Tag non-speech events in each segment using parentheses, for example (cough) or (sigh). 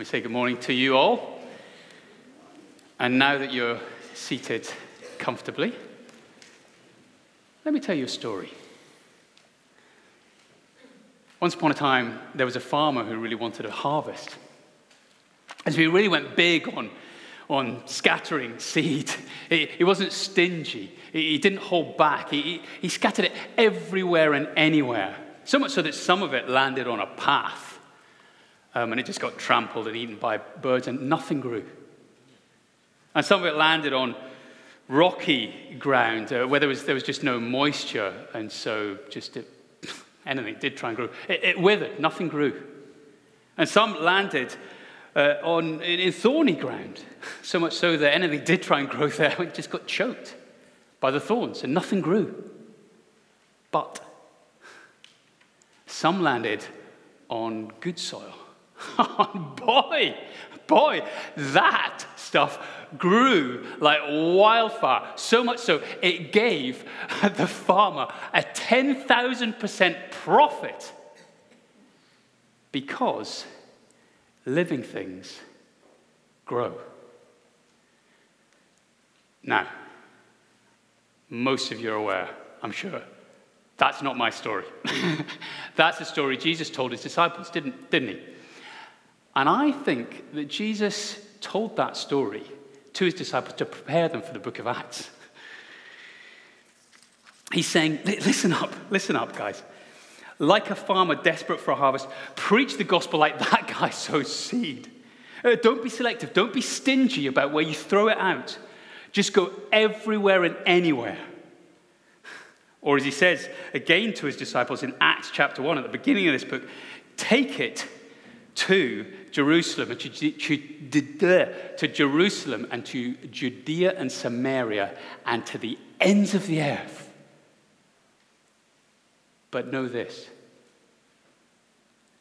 We say good morning to you all. And now that you're seated comfortably, let me tell you a story. Once upon a time, there was a farmer who really wanted a harvest. And he really went big on, on scattering seed. He, he wasn't stingy, he, he didn't hold back. He, he scattered it everywhere and anywhere, so much so that some of it landed on a path um, and it just got trampled and eaten by birds, and nothing grew. And some of it landed on rocky ground uh, where there was, there was just no moisture, and so just it, (laughs) anything did try and grow. It, it, withered, nothing grew. And some landed uh, on, in, in thorny ground, (laughs) so much so that anything did try and grow there, (laughs) it just got choked by the thorns, and nothing grew. But some landed on good soil (laughs) Oh, boy, boy, that stuff grew like wildfire. So much so, it gave (laughs) the farmer a 10,000% profit because living things grow. Now, most of you are aware, I'm sure, that's not my story. (laughs) that's a story Jesus told his disciples, didn't, didn't he? And I think that Jesus told that story to his disciples to prepare them for the book of Acts. He's saying, listen up, listen up, guys. Like a farmer desperate for a harvest, preach the gospel like that guy sows seed. Uh, don't be selective, don't be stingy about where you throw it out. Just go everywhere and anywhere. Or as he says again to his disciples in Acts chapter 1 at the beginning of this book, take it to Jerusalem, to, to Jerusalem and to Judea and Samaria and to the ends of the earth. But know this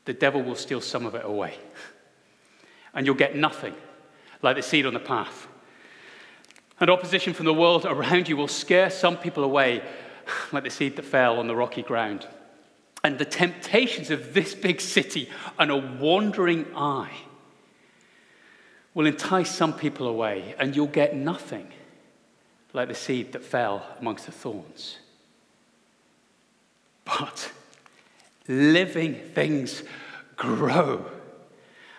the devil will steal some of it away, and you'll get nothing like the seed on the path. And opposition from the world around you will scare some people away like the seed that fell on the rocky ground and the temptations of this big city and a wandering eye will entice some people away, and you'll get nothing like the seed that fell amongst the thorns. But living things grow.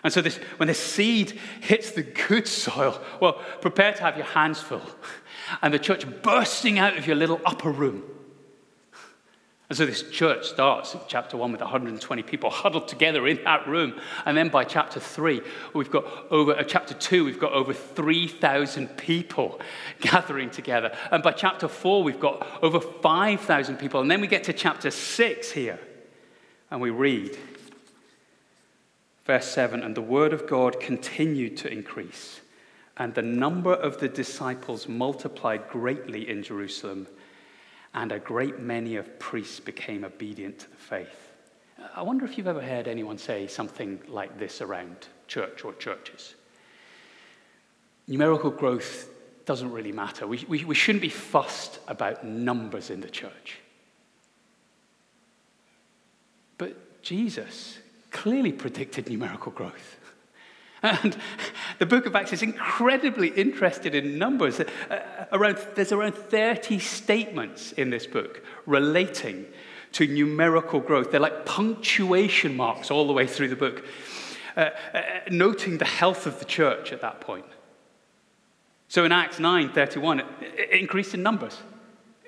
And so, this, when the seed hits the good soil, well, prepare to have your hands full. And the church bursting out of your little upper room and so this church starts in chapter one with 120 people huddled together in that room. And then by chapter three, we've got over, uh, chapter two, we've got over 3,000 people (laughs) gathering together. And by chapter four, we've got over 5,000 people. And then we get to chapter six here, and we read, verse seven, and the word of God continued to increase, and the number of the disciples multiplied greatly in Jerusalem and a great many of priests became obedient to the faith. I wonder if you've ever heard anyone say something like this around church or churches. Numerical growth doesn't really matter. We, we, we shouldn't be fussed about numbers in the church. But Jesus clearly predicted numerical growth. (laughs) And the book of Acts is incredibly interested in numbers. Uh, around, there's around 30 statements in this book relating to numerical growth. They're like punctuation marks all the way through the book, uh, uh, noting the health of the church at that point. So in Acts 9 31, it, it increased in numbers.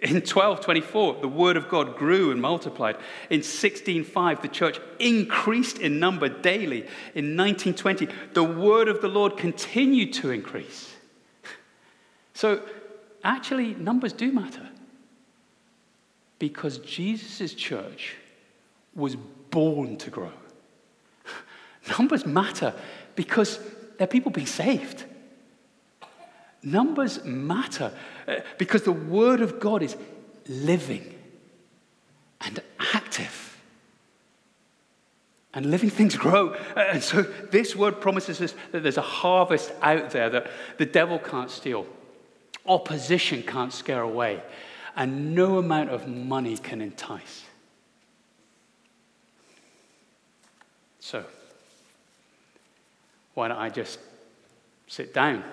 In 1224, the word of God grew and multiplied. In 1605, the church increased in number daily. In 1920, the word of the Lord continued to increase. (laughs) So, actually, numbers do matter. Because Jesus' church was born to grow. (laughs) Numbers matter because they're people being saved. Numbers matter uh, because the Word of God is living and active. And living things grow. Uh, and so this word promises us that there's a harvest out there that the devil can't steal, opposition can't scare away, and no amount of money can entice. So, why don't I just sit down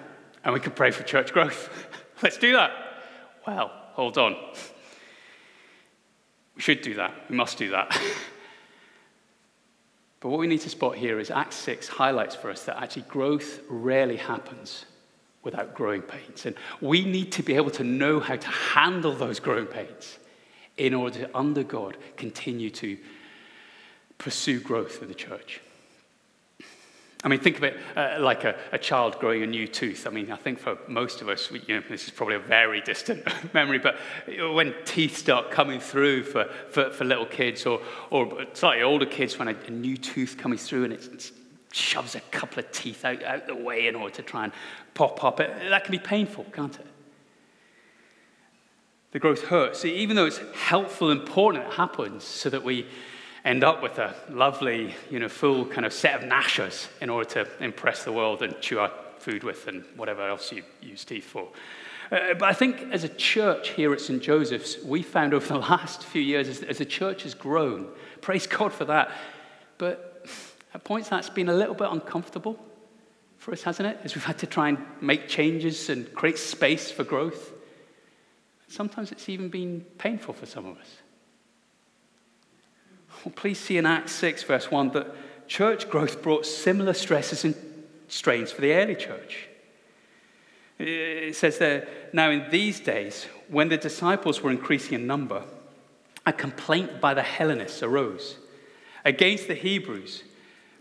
and we can pray for church growth? (laughs) Let's do that. Well, hold on. We should do that. We must do that. (laughs) but what we need to spot here is Acts 6 highlights for us that actually growth rarely happens without growing pains. And we need to be able to know how to handle those growing pains in order to, under God, continue to pursue growth in the church. I mean, think of it uh, like a, a, child growing a new tooth. I mean, I think for most of us, we, you know, this is probably a very distant (laughs) memory, but when teeth start coming through for, for, for little kids or, or slightly older kids, when a, a new tooth coming through and it shoves a couple of teeth out, out the way in order to try and pop up, it, that can be painful, can't it? The growth hurts. Even though it's helpful and important it happens so that we end up with a lovely, you know, full kind of set of gnashers in order to impress the world and chew our food with and whatever else you use teeth for. Uh, but I think as a church here at St. Joseph's, we found over the (laughs) last few years, as, as the church has grown, praise God for that. But at points that's been a little bit uncomfortable for us, hasn't it? As we've had to try and make changes and create space for growth. Sometimes it's even been painful for some of us. Well, please see in Acts 6, verse 1, that church growth brought similar stresses and strains for the early church. It says there, now in these days, when the disciples were increasing in number, a complaint by the Hellenists arose against the Hebrews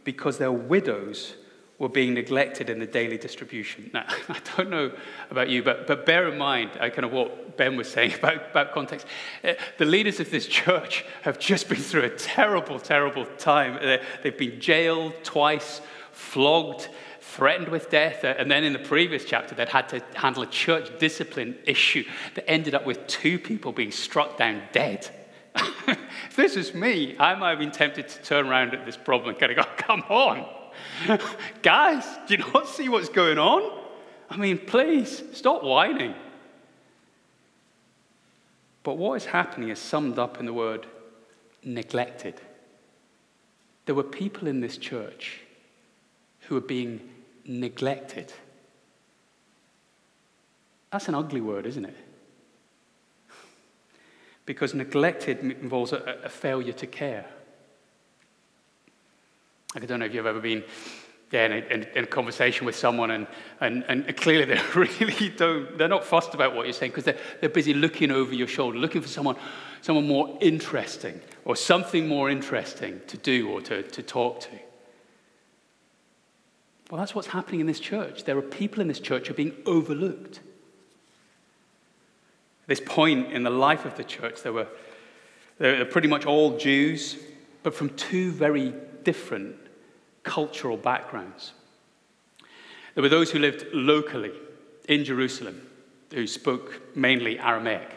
because their widows were being neglected in the daily distribution. Now, (laughs) I don't know about you, but, but bear in mind I kind of what Ben was saying (laughs) about, about context. Uh, the leaders of this church have just been through a terrible, terrible time. They've been jailed twice, flogged, threatened with death, uh, and then in the previous chapter, they'd had to handle a church discipline issue that ended up with two people being struck down dead. (laughs) if this is me, I might have been tempted to turn around at this problem and kind of go, come on. (laughs) Guys, do you not see what's going on? I mean, please, stop whining. But what is happening is summed up in the word neglected. There were people in this church who were being neglected. That's an ugly word, isn't it? Because neglected involves a, a failure to care. I don't know if you've ever been yeah, in, a, in, a conversation with someone and, and, and clearly they (laughs) really don't, they're not fussed about what you're saying because they're, they're busy looking over your shoulder, looking for someone, someone more interesting or something more interesting to do or to, to talk to. Well, that's what's happening in this church. There are people in this church who are being overlooked. At this point in the life of the church, there were, they were pretty much all Jews, but from two very different cultural backgrounds. There were those who lived locally in Jerusalem who spoke mainly Aramaic.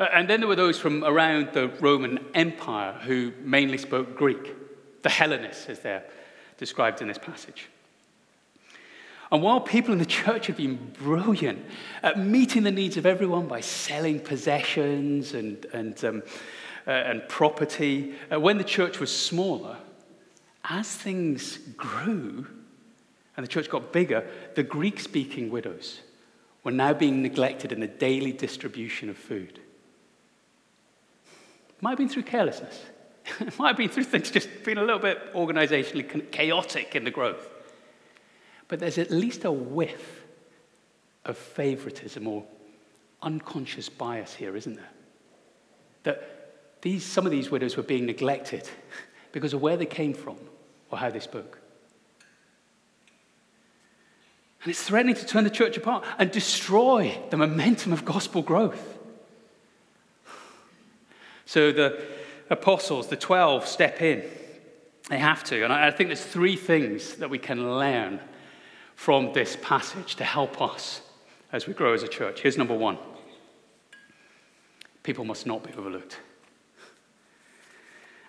Uh, and then there were those from around the Roman Empire who mainly spoke Greek, the Hellenists, as they're described in this passage. And while people in the church had been brilliant at meeting the needs of everyone by selling possessions and, and, um, uh, and property, uh, when the church was smaller, as things grew and the church got bigger, the Greek speaking widows were now being neglected in the daily distribution of food. It might have been through carelessness. it (laughs) might have been through things just being a little bit organizationally chaotic in the growth. But there's at least a whiff of favoritism or unconscious bias here, isn't there? That these, some of these widows were being neglected (laughs) because of where they came from or how they spoke. And it's threatening to turn the church apart and destroy the momentum of gospel growth. So the apostles, the 12, step in. They have to. And I think there's three things that we can learn from this passage to help us as we grow as a church. Here's number one people must not be overlooked.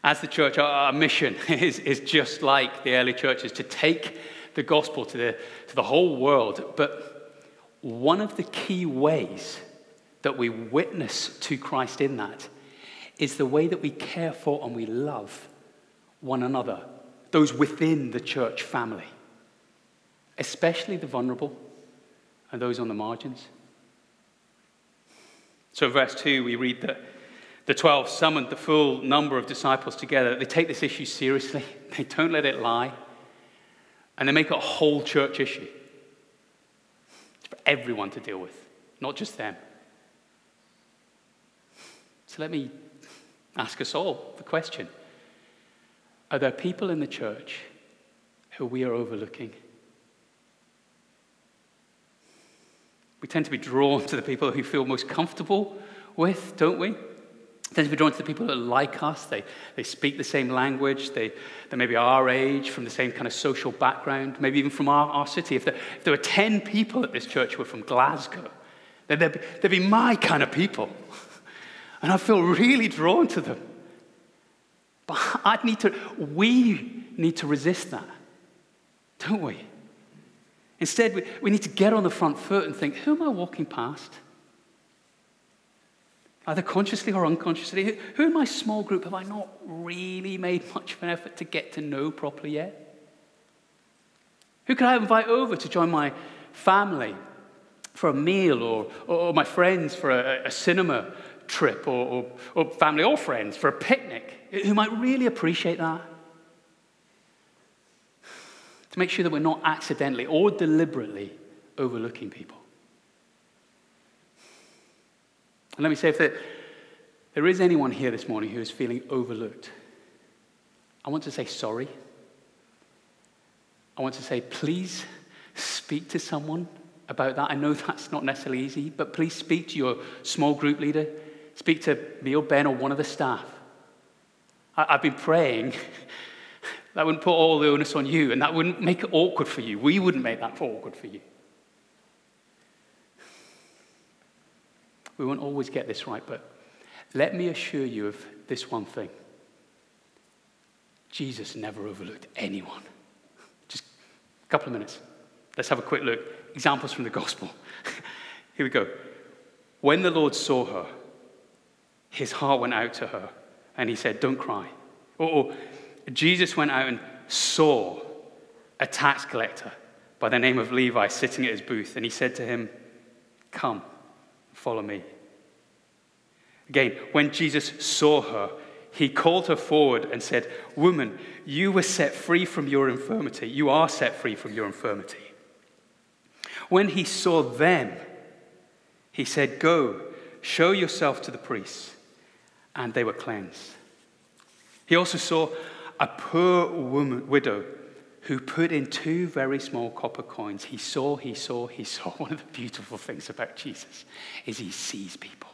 As the church, our mission (laughs) is, is just like the early churches to take the gospel to the, to the whole world. But one of the key ways that we witness to Christ in that is the way that we care for and we love one another, those within the church family. especially the vulnerable and those on the margins. So, verse 2, we read that the 12 summoned the full number of disciples together. They take this issue seriously, (laughs) they don't let it lie, and they make it a whole church issue. It's for everyone to deal with, not just them. So, let me ask us all the question Are there people in the church who we are overlooking? We tend to be drawn to the people who feel most comfortable with, don't we? We tend to be drawn to the people that like us. They, they speak the same language. They, they maybe our age, from the same kind of social background, maybe even from our, our city. If there, if there were 10 people at this church who were from Glasgow, then they'd be, they'd be my kind of people. And I feel really drawn to them. But I'd need to, we need to resist that, don't we? Instead, we, we need to get on the front foot and think who am I walking past? Either consciously or unconsciously. Who, in my small group have I not really made much of an effort to get to know properly yet? Who could I invite over to join my family for a meal or, or my friends for a, a cinema trip or, or, or family or friends for a picnic who might really appreciate that? to make sure that we're not accidentally or deliberately overlooking people. And let me say if there, there is anyone here this morning who is feeling overlooked, I want to say sorry. I want to say, please speak to someone about that. I know that's not necessarily easy, but please speak to your small group leader. Speak to me or Ben or one of the staff. I, have been praying (laughs) That wouldn't put all the onus on you, and that wouldn't make it awkward for you. We wouldn't make that awkward for you. We won't always get this right, but let me assure you of this one thing Jesus never overlooked anyone. Just a couple of minutes. Let's have a quick look. Examples from the gospel. (laughs) Here we go. When the Lord saw her, his heart went out to her, and he said, Don't cry. Or, Jesus went out and saw a tax collector by the name of Levi sitting at his booth, and he said to him, Come, follow me. Again, when Jesus saw her, he called her forward and said, Woman, you were set free from your infirmity. You are set free from your infirmity. When he saw them, he said, Go, show yourself to the priests. And they were cleansed. He also saw a poor woman, widow who put in two very small copper coins. He saw, he saw, he (laughs) saw. One of the beautiful things about Jesus is he sees people.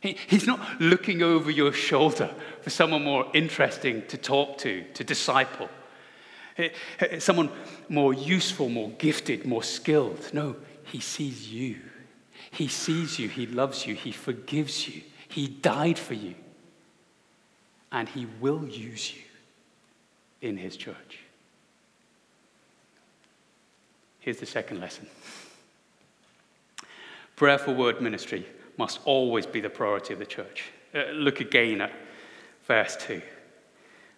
He, he's not looking over your shoulder for someone more interesting to talk to, to disciple, someone more useful, more gifted, more skilled. No, he sees you. He sees you. He loves you. He forgives you. He died for you. And he will use you in his church. Here's the second lesson prayerful word ministry must always be the priority of the church. Uh, look again at verse 2.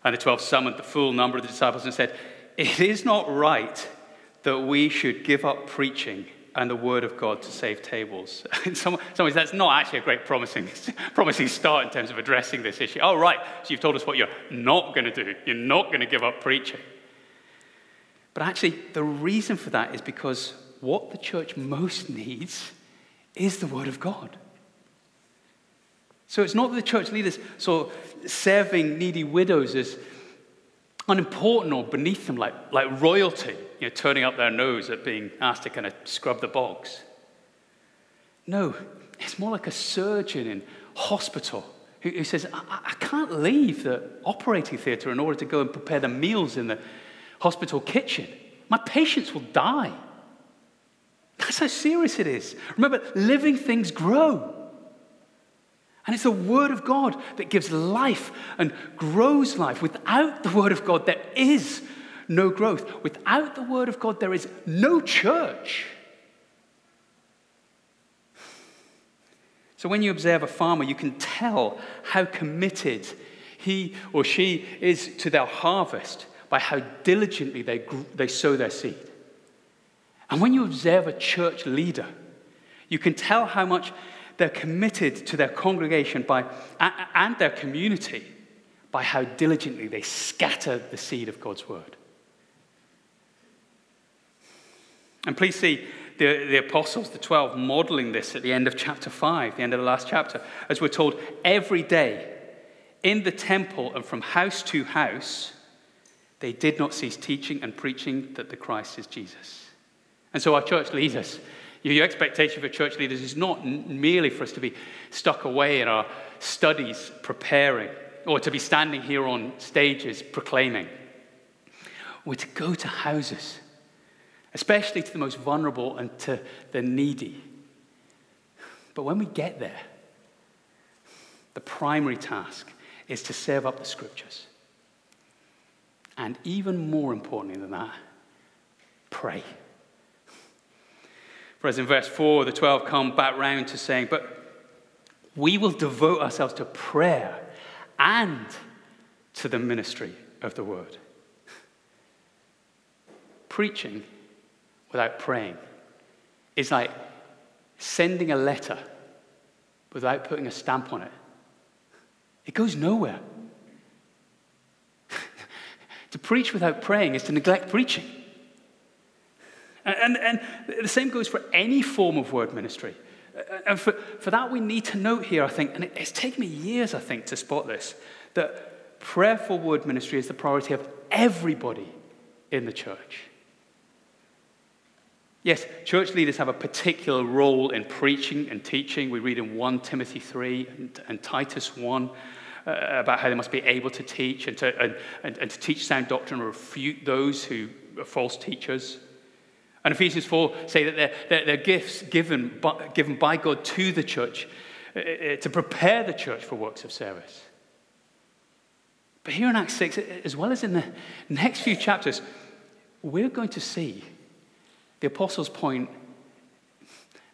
And the 12 summoned the full number of the disciples and said, It is not right that we should give up preaching and the word of God to save tables. (laughs) in some, some ways, that's not actually a great promising, (laughs) promising start in terms of addressing this issue. Oh, right, so you've told us what you're not going to do. You're not going to give up preaching. But actually, the reason for that is because what the church most needs is the word of God. So it's not that the church leaders saw serving needy widows as unimportant or beneath them, like, like royalty you know, turning up their nose at being asked to kind of scrub the bogs. No, it's more like a surgeon in hospital who, who says, I, I can't leave the operating theatre in order to go and prepare the meals in the hospital kitchen. My patients will die. That's how serious it is. Remember, living things grow. And it's the Word of God that gives life and grows life. Without the Word of God, there is no growth. Without the Word of God, there is no church. So when you observe a farmer, you can tell how committed he or she is to their harvest by how diligently they, they sow their seed. And when you observe a church leader, you can tell how much they're committed to their congregation by, and their community by how diligently they scatter the seed of God's word. And please see the, the apostles, the 12, modeling this at the end of chapter 5, the end of the last chapter, as we're told every day in the temple and from house to house, they did not cease teaching and preaching that the Christ is Jesus. And so our church leaders, your expectation for church leaders is not merely for us to be stuck away in our studies preparing or to be standing here on stages proclaiming. We're to go to houses, especially to the most vulnerable and to the needy. But when we get there, the primary task is to serve up the scriptures. And even more importantly than that, pray. For as in verse 4, the 12 come back round to saying, But we will devote ourselves to prayer and to the ministry of the word. Preaching without praying is like sending a letter without putting a stamp on it. It goes nowhere. Preach without praying is to neglect preaching. And, and, the same goes for any form of word ministry. And for, for that, we need to note here, I think, and it's taken me years, I think, to spot this, that prayerful word ministry is the priority of everybody in the church. Yes, church leaders have a particular role in preaching and teaching. We read in 1 Timothy 3 and, and Titus 1 uh, about how they must be able to teach and to, and, and, and to teach sound doctrine or refute those who are false teachers. And Ephesians 4 say that they're, they're, they're gifts given by, given by God to the church uh, uh, to prepare the church for works of service. But here in Acts 6, as well as in the next few chapters, we're going to see the apostles point,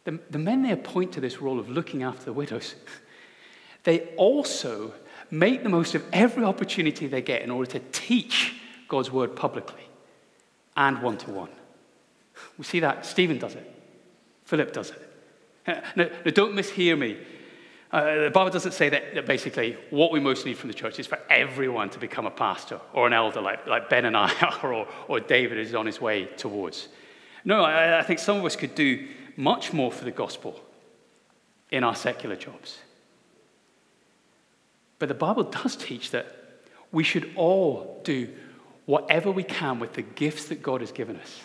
the, the men they appoint to this role of looking after the widows, (laughs) they also make the most of every opportunity they get in order to teach God's word publicly and one to one. We see that. Stephen does it, Philip does it. (laughs) Now, now don't mishear me. Uh, the Bible doesn't say that, that, basically what we most need from the church is for everyone to become a pastor or an elder like, like Ben and I (laughs) are, or, or David is on his way towards. No, I, I think some of us could do much more for the gospel in our secular jobs. But the Bible does teach that we should all do whatever we can with the gifts that God has given us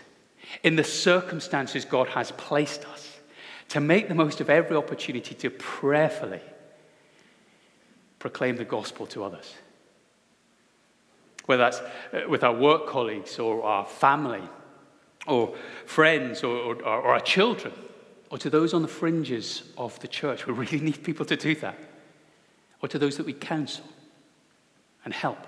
in the circumstances God has placed us, to make the most of every opportunity to prayerfully proclaim the gospel to others. Whether that's uh, with our work colleagues or our family or friends or, or, or our children or to those on the fringes of the church. We really need people to do that. Or to those that we counsel and help.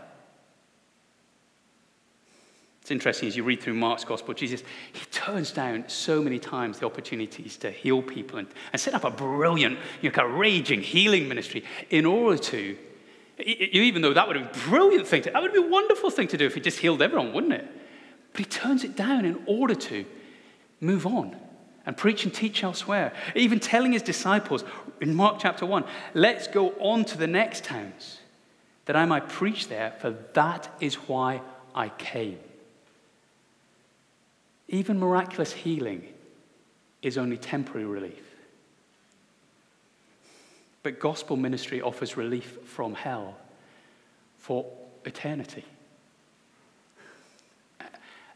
It's interesting as you read through Mark's gospel, Jesus, he turns down so many times the opportunities to heal people and, and set up a brilliant, you know, kind of raging healing ministry in order to, even though that would have been a brilliant thing to, that would be a wonderful thing to do if he just healed everyone, wouldn't it? But he turns it down in order to move on and preach and teach elsewhere. Even telling his disciples in Mark chapter 1, let's go on to the next towns that I might preach there, for that is why I came. Even miraculous healing is only temporary relief. But gospel ministry offers relief from hell for eternity.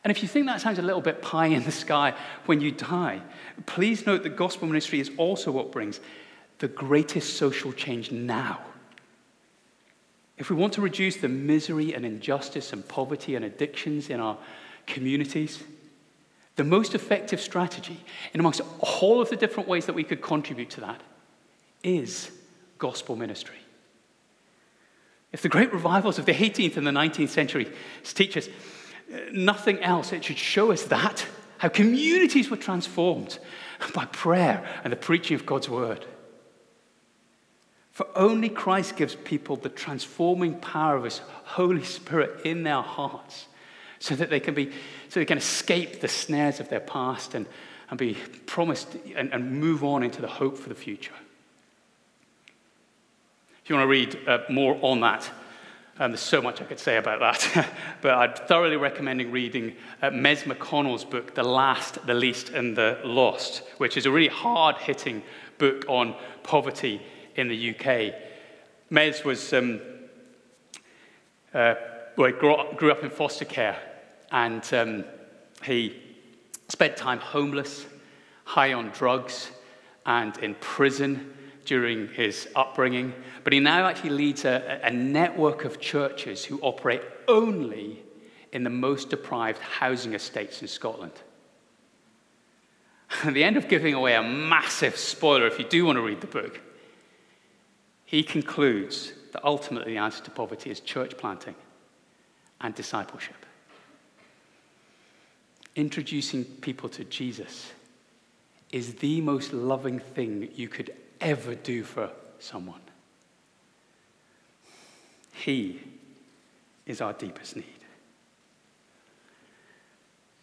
And if you think that sounds a little bit pie in the sky when you die, please note that gospel ministry is also what brings the greatest social change now. If we want to reduce the misery and injustice and poverty and addictions in our communities, the most effective strategy, in amongst all of the different ways that we could contribute to that, is gospel ministry. If the great revivals of the 18th and the 19th century teach us nothing else, it should show us that, how communities were transformed by prayer and the preaching of God's word. For only Christ gives people the transforming power of His Holy Spirit in their hearts so that they can be, so they can escape the snares of their past and, and be promised and, and move on into the hope for the future. If you want to read uh, more on that, um, there's so much I could say about that, (laughs) but I'd thoroughly recommend reading uh, Mez McConnell's book, The Last, the Least, and the Lost, which is a really hard hitting book on poverty in the UK. Mez was, um, uh, well, grew up, grew up, in foster care, and um, he spent time homeless, high on drugs, and in prison during his upbringing, but he now actually leads a, a network of churches who operate only in the most deprived housing estates in Scotland. (laughs) At the end of giving away a massive spoiler, if you do want to read the book, he concludes that ultimately the answer to poverty is church planting and discipleship. Introducing people to Jesus is the most loving thing you could ever do for someone. He is our deepest need.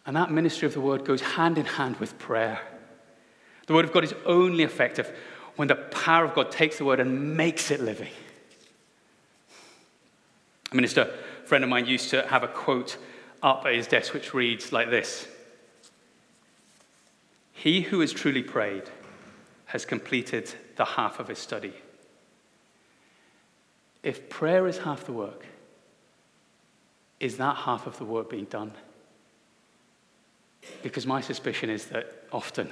And that ministry of the word goes hand in hand with prayer. The word of God is only effective when the power of God takes the word and makes it living. A minister a friend of mine used to have a quote up at his desk which reads like this He who has truly prayed has completed the half of his study. If prayer is half the work, is that half of the work being done? Because my suspicion is that often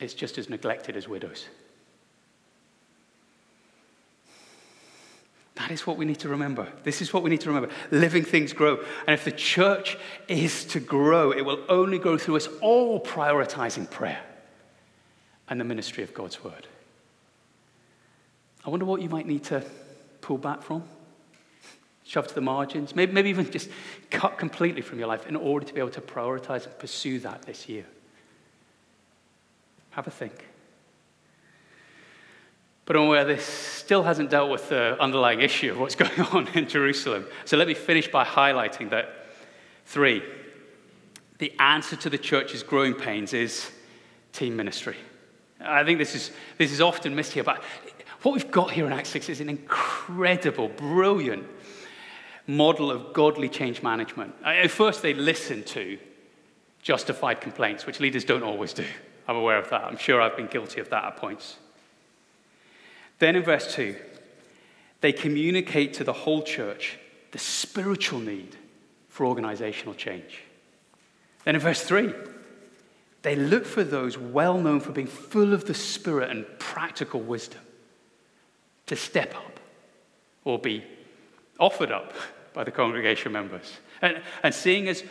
it's just as neglected as widows. That is what we need to remember. This is what we need to remember. Living things grow. And if the church is to grow, it will only grow through us all prioritizing prayer and the ministry of God's word. I wonder what you might need to pull back from, shove to the margins, maybe, maybe even just cut completely from your life in order to be able to prioritize and pursue that this year. Have a think. But I'm aware this still hasn't dealt with the underlying issue of what's (laughs) going on in Jerusalem. So let me finish by highlighting that three, the answer to the church's growing pains is team ministry. I think this is, this is often missed here, but what we've got here in Acts 6 is an incredible, brilliant model of godly change management. Uh, at first, they listen to justified complaints, which leaders don't always do. I'm aware of that. I'm sure I've been guilty of that at points. Then in verse 2, they communicate to the whole church the spiritual need for organizational change. Then in verse 3, they look for those well known for being full of the Spirit and practical wisdom to step up or be offered up by the congregation members. And, and seeing as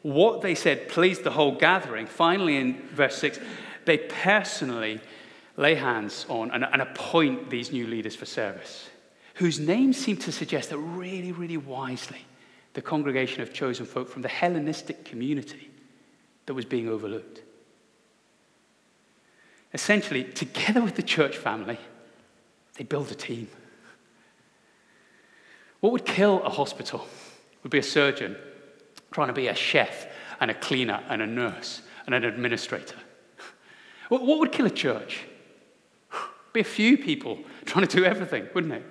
what they said pleased the whole gathering, finally in verse 6, they personally lay hands on and, and appoint these new leaders for service, whose names seem to suggest that really, really wisely the congregation have chosen folk from the Hellenistic community that was being overlooked essentially, together with the church family, they build a team. What would kill a hospital would be a surgeon trying to be a chef and a cleaner and a nurse and an administrator. What would kill a church? Be a few people trying to do everything, wouldn't it?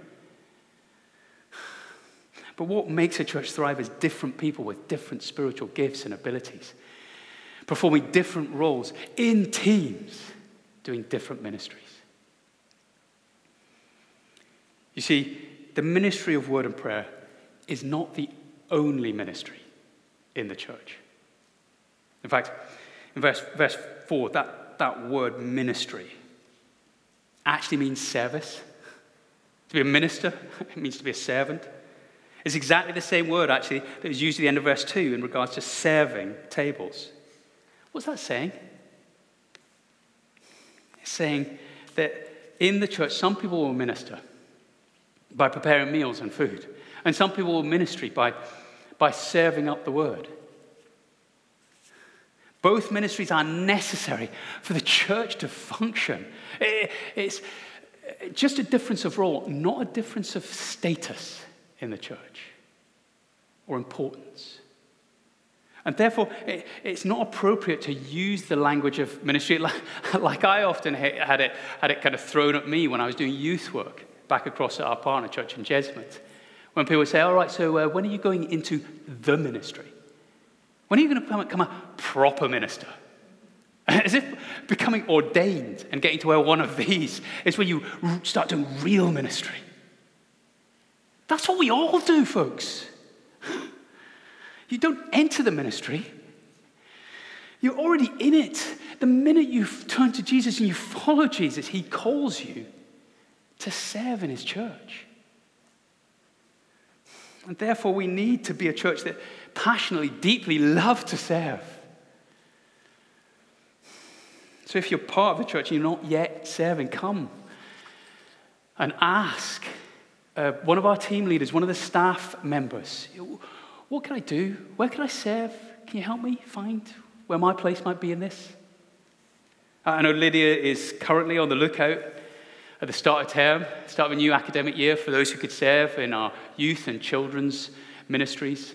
But what makes a church thrive is different people with different spiritual gifts and abilities, performing different roles in teams doing different ministries. You see, the ministry of word and prayer is not the only ministry in the church. In fact, in verse, verse 4, that, that word ministry actually means service. To be a minister, (laughs) it means to be a servant. It's exactly the same word, actually, that was used at the end of verse 2 in regards to serving tables. What's that saying? Saying that in the church, some people will minister by preparing meals and food, and some people will ministry by, by serving up the word. Both ministries are necessary for the church to function. It's just a difference of role, not a difference of status in the church. or importance. And therefore, it, it's not appropriate to use the language of ministry like, (laughs) like I often had it, had it kind of thrown at me when I was doing youth work back across at our partner church in Jesmond. When people say, All right, so uh, when are you going into the ministry? When are you going to become a proper minister? (laughs) As if becoming ordained and getting to where one of these is when you start doing real ministry. That's what we all do, folks. You don't enter the ministry, you're already in it. The minute you turn to Jesus and you follow Jesus, He calls you to serve in His church. And therefore, we need to be a church that passionately, deeply love to serve. So if you're part of the church and you're not yet serving, come and ask uh, one of our team leaders, one of the staff members, what can I do? Where can I serve? Can you help me find where my place might be in this? Uh, I know Lydia is currently on the lookout at the start of term, start of a new academic year for those who could serve in our youth and children's ministries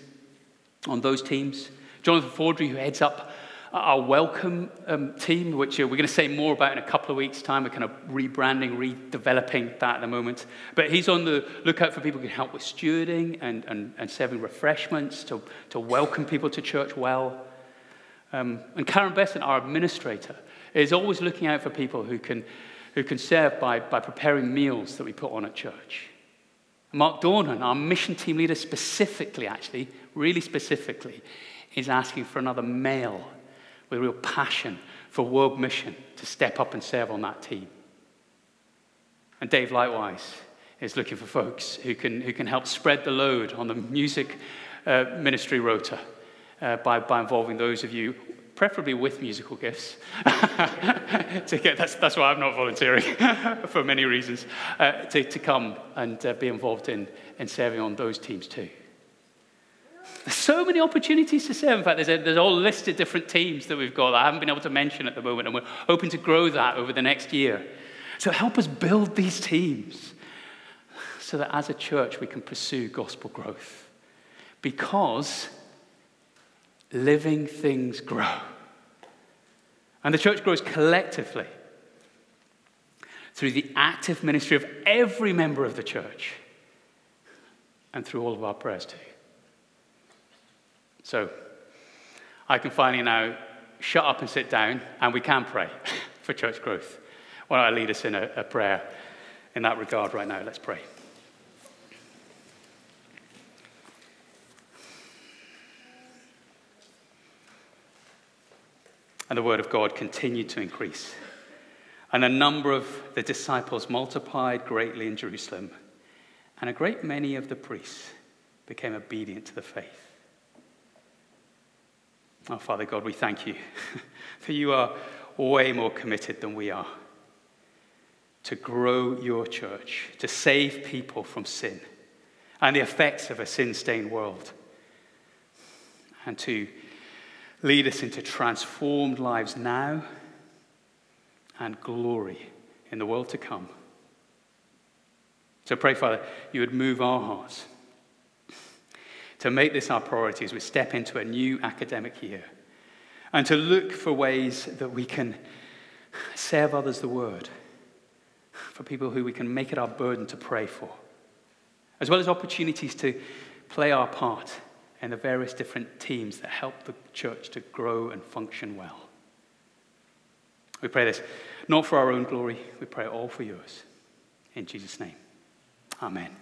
on those teams. Jonathan Fordry, who heads up our welcome um, team, which uh, we're going to say more about in a couple of weeks' time. We're kind of rebranding, redeveloping that at the moment. But he's on the lookout for people who can help with stewarding and, and, and serving refreshments, to, to welcome people to church well. Um, and Karen Besson, our administrator, is always looking out for people who can, who can serve by, by preparing meals that we put on at church. Mark Dornan, our mission team leader, specifically, actually, really specifically, is asking for another male with real passion for world mission to step up and serve on that team. And Dave, likewise, is looking for folks who can, who can help spread the load on the music uh, ministry rota uh, by, by involving those of you, preferably with musical gifts. (laughs) to get, that's, that's why I'm not volunteering (laughs) for many reasons, uh, to, to come and uh, be involved in, in serving on those teams too. There's so many opportunities to serve. In fact, there's a, there's a whole list of different teams that we've got that I haven't been able to mention at the moment, and we're hoping to grow that over the next year. So help us build these teams so that as a church we can pursue gospel growth. Because living things grow. And the church grows collectively through the active ministry of every member of the church and through all of our prayers too. So I can finally now shut up and sit down, and we can pray (laughs) for church growth. Why don't I lead us in a, a prayer in that regard right now? Let's pray. And the word of God continued to increase. And the number of the disciples multiplied greatly in Jerusalem. And a great many of the priests became obedient to the faith. Oh, Father God, we thank you (laughs) for you are way more committed than we are to grow your church, to save people from sin and the effects of a sin stained world, and to lead us into transformed lives now and glory in the world to come. So pray, Father, you would move our hearts to make this our priority as we step into a new academic year and to look for ways that we can serve others the word, for people who we can make it our burden to pray for, as well as opportunities to play our part in the various different teams that help the church to grow and function well. We pray this not for our own glory, we pray all for yours. In Jesus' name, amen.